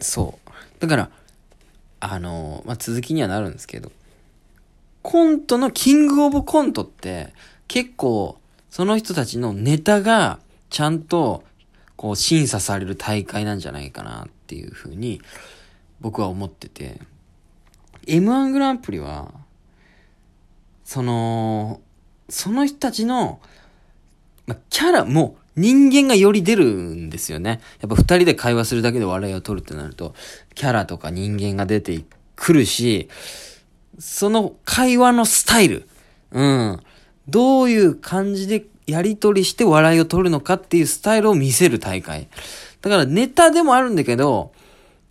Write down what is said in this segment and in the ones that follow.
そう。だから、あの、まあ、続きにはなるんですけど、コントのキングオブコントって、結構、その人たちのネタが、ちゃんと、こう、審査される大会なんじゃないかなっていうふうに、僕は思ってて、M1 グランプリは、その、その人たちの、ま、キャラも人間がより出るんですよね。やっぱ二人で会話するだけで笑いを取るってなると、キャラとか人間が出てくるし、その会話のスタイル、うん、どういう感じでやり取りして笑いを取るのかっていうスタイルを見せる大会。だからネタでもあるんだけど、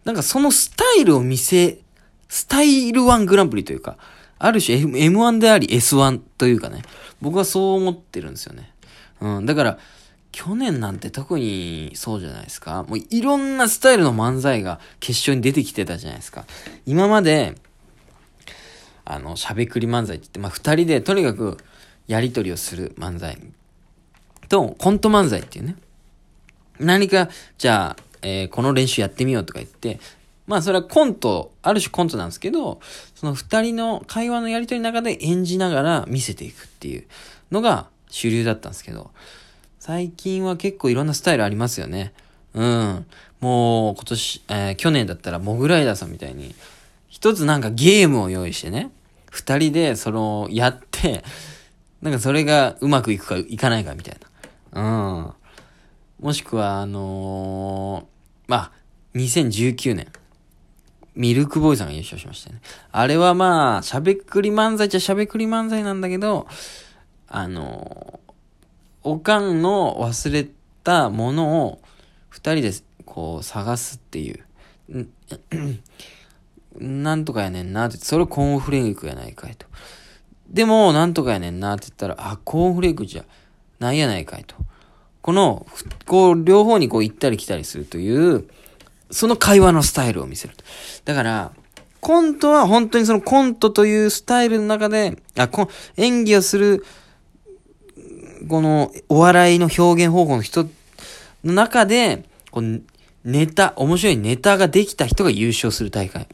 なんかそのスタイルを見せ、スタイル1グランプリというか、ある種 M1 であり S1 というかね、僕はそう思ってるんですよね。うん、だから、去年なんて特にそうじゃないですか。もういろんなスタイルの漫才が決勝に出てきてたじゃないですか。今まで、あの、しゃべくり漫才って言って、まあ、二人でとにかくやりとりをする漫才と、コント漫才っていうね。何か、じゃあ、えーこの練習やってみようとか言って、まあそれはコント、ある種コントなんですけど、その二人の会話のやりとりの中で演じながら見せていくっていうのが主流だったんですけど、最近は結構いろんなスタイルありますよね。うん。もう今年、えー去年だったらモグライダーさんみたいに、一つなんかゲームを用意してね、二人でその、やって、なんかそれがうまくいくかいかないかみたいな。うん。もしくは、あのーまあ、2019年。ミルクボーイさんが優勝しましたね。あれはまあ、しゃべくり漫才っちゃしゃべくり漫才なんだけど、あのーおかんの忘れたものを二人でこう探すっていう。なんとかやねんなって、それコーンフレークやないかいと。でも、なんとかやねんなって言ったら、あ、コーンフレークじゃないやないかいと。この、こう、両方にこう行ったり来たりするという、その会話のスタイルを見せると。だから、コントは本当にそのコントというスタイルの中で、あ、こ演技をする、このお笑いの表現方法の人の中で、こうネタ、面白いネタができた人が優勝する大会。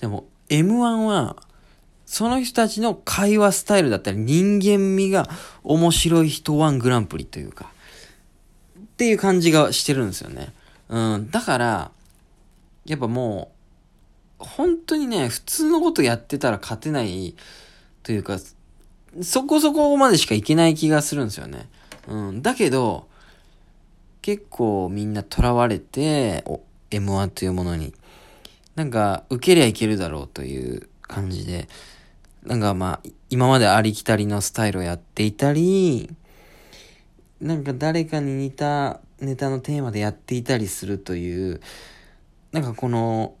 でも、M1 は、その人たちの会話スタイルだったり、人間味が面白い人ワングランプリというか、っていう感じがしてるんですよね。うん。だから、やっぱもう、本当にね、普通のことやってたら勝てないというか、そこそこまでしかいけない気がするんですよね。うん。だけど、結構みんな囚われて、M1 というものに。なんか、受けりゃいけるだろうという感じで、なんかまあ、今までありきたりのスタイルをやっていたり、なんか誰かに似たネタのテーマでやっていたりするという、なんかこの、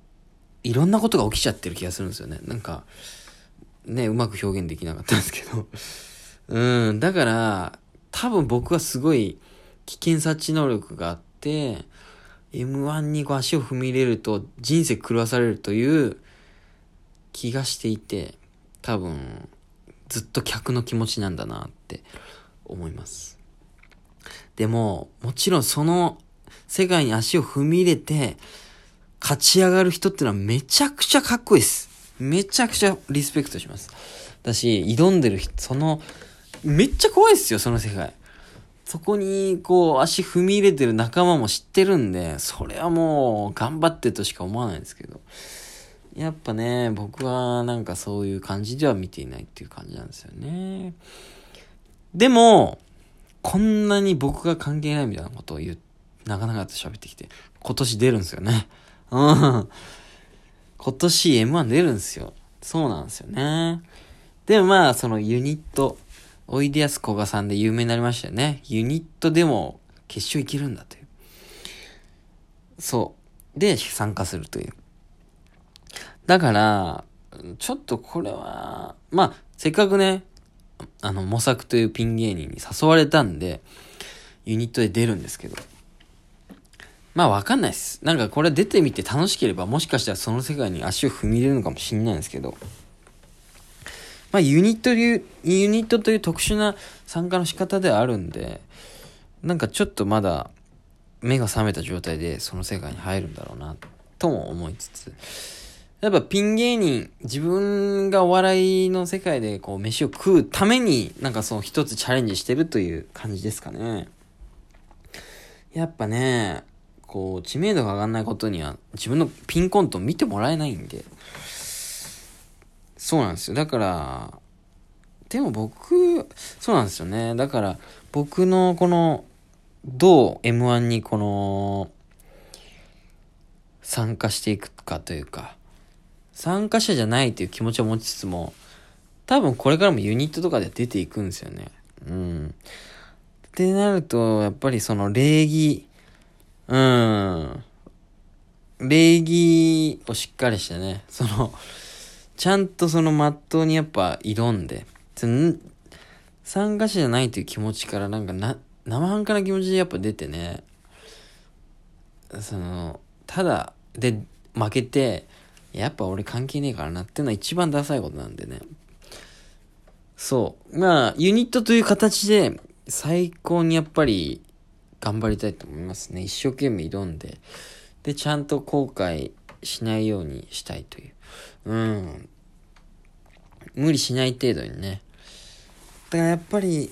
いろんなことが起きちゃってる気がするんですよね。なんか、ね、うまく表現できなかったんですけど。うん、だから、多分僕はすごい危険察知能力があって、M1 にこう足を踏み入れると人生狂わされるという気がしていて、多分、ずっと客の気持ちなんだなって思います。でも、もちろんその世界に足を踏み入れて、勝ち上がる人ってのはめちゃくちゃかっこいいです。めちゃくちゃリスペクトします。だし、挑んでる人、その、めっちゃ怖いですよ、その世界。そこに、こう、足踏み入れてる仲間も知ってるんで、それはもう、頑張ってとしか思わないんですけど。やっぱね、僕はなんかそういう感じでは見ていないっていう感じなんですよね。でも、こんなに僕が関係ないみたいなことを言う、なかなかと喋ってきて、今年出るんですよね。うん。今年 M1 出るんですよ。そうなんですよね。でもまあ、そのユニット、おいでやすこがさんで有名になりましたよね。ユニットでも決勝いけるんだという。そう。で、参加するという。だから、ちょっとこれは、まあ、せっかくね、あの、模索というピン芸人に誘われたんで、ユニットで出るんですけど。まあわかんないです。なんかこれ出てみて楽しければもしかしたらその世界に足を踏み入れるのかもしれないんですけど。まあユニットいう、ユニットという特殊な参加の仕方ではあるんで、なんかちょっとまだ、目が覚めた状態でその世界に入るんだろうな、とも思いつつ、やっぱピン芸人、自分がお笑いの世界でこう飯を食うために、なんかその一つチャレンジしてるという感じですかね。やっぱね、こう、知名度が上がんないことには、自分のピンコント見てもらえないんで。そうなんですよ。だから、でも僕、そうなんですよね。だから、僕のこの、どう M1 にこの、参加していくかというか、参加者じゃないという気持ちを持ちつつも、多分これからもユニットとかで出ていくんですよね。うん。ってなると、やっぱりその礼儀、うん。礼儀をしっかりしてね、その、ちゃんとそのまっとうにやっぱ挑んで、参加者じゃないという気持ちからなんかな、生半可な気持ちでやっぱ出てね、その、ただで負けて、やっぱ俺関係ねえからなっていうのは一番ダサいことなんでね。そう。まあ、ユニットという形で最高にやっぱり頑張りたいと思いますね。一生懸命挑んで。で、ちゃんと後悔しないようにしたいという。うん。無理しない程度にね。だからやっぱり、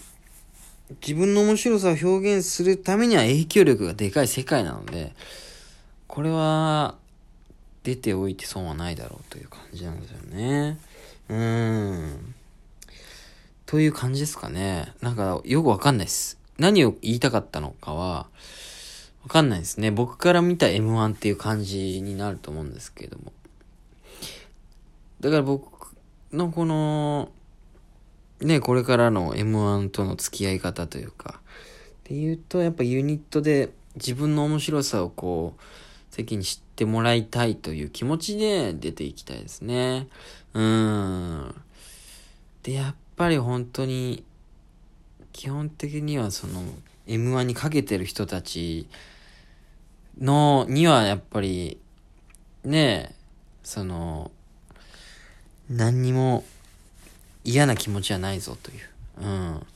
自分の面白さを表現するためには影響力がでかい世界なので、これは、出ておいて損はないだろうという感じなんですよね。うーん。という感じですかね。なんか、よくわかんないです。何を言いたかったのかは、わかんないですね。僕から見た M1 っていう感じになると思うんですけれども。だから僕のこの、ね、これからの M1 との付き合い方というか、っていうと、やっぱユニットで自分の面白さをこう、席に知ってもらいたいという気持ちで出ていきたいですね。うん。で、やっぱり本当に、基本的にはその、M1 にかけてる人たちの、にはやっぱり、ねえ、その、何にも嫌な気持ちはないぞという。うん。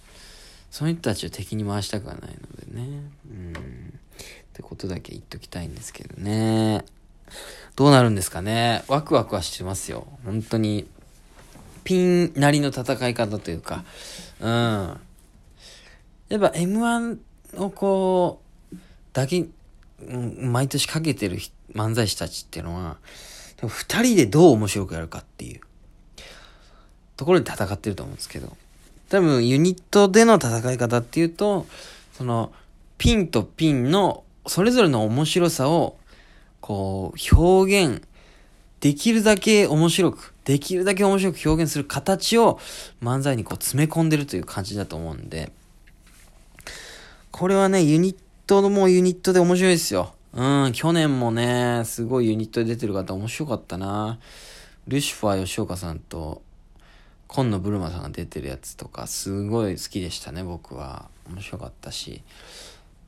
その人たちを敵に回したくはないのでね。うん。ってことだけ言っときたいんですけどね。どうなるんですかね。ワクワクはしてますよ。本当に。ピンなりの戦い方というか。うん。やっぱ M1 をこう、だけ、ん、毎年かけてる漫才師たちっていうのは、二人でどう面白くやるかっていうところで戦ってると思うんですけど。多分ユニットでの戦い方っていうと、その、ピンとピンのそれぞれの面白さを、こう、表現できるだけ面白く、できるだけ面白く表現する形を漫才にこう詰め込んでるという感じだと思うんで、これはね、ユニットもユニットで面白いですよ。うん、去年もね、すごいユニットで出てる方面白かったな。ルシファー吉岡さんと今野ブルマさんが出てるやつとか、すごい好きでしたね、僕は。面白かったし。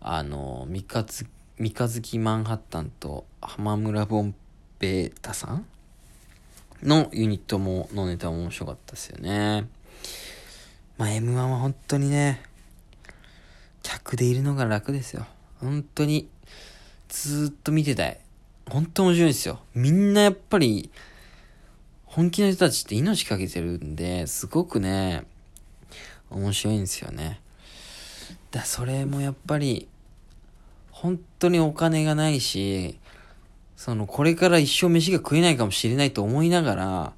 あの、三日月、三日月マンハッタンと浜村ボンベータさんのユニットも、のネタも面白かったですよね。まあ、M1 は本当にね、客でいるのが楽ですよ。本当に、ずっと見てたい。本当面白いですよ。みんなやっぱり、本気の人たちって命かけてるんで、すごくね、面白いんですよね。だそれもやっぱり、本当にお金がないし、その、これから一生飯が食えないかもしれないと思いながら、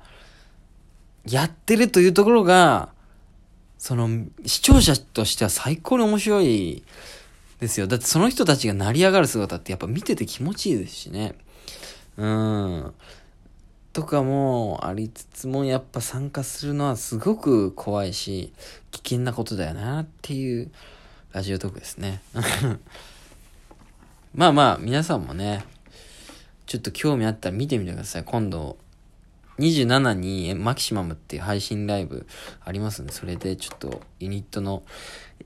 やってるというところが、その、視聴者としては最高に面白いですよ。だってその人たちが成り上がる姿ってやっぱ見てて気持ちいいですしね。うん。とかもありつつもやっぱ参加するのはすごく怖いし危険なことだよなっていうラジオトークですね。まあまあ皆さんもねちょっと興味あったら見てみてください。今度27にマキシマムっていう配信ライブありますんで、それでちょっとユニットの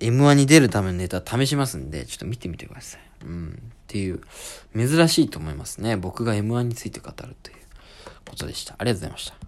M1 に出るためのネタ試しますんで、ちょっと見てみてください。うん。っていう、珍しいと思いますね。僕が M1 について語るという。ことでした。ありがとうございました。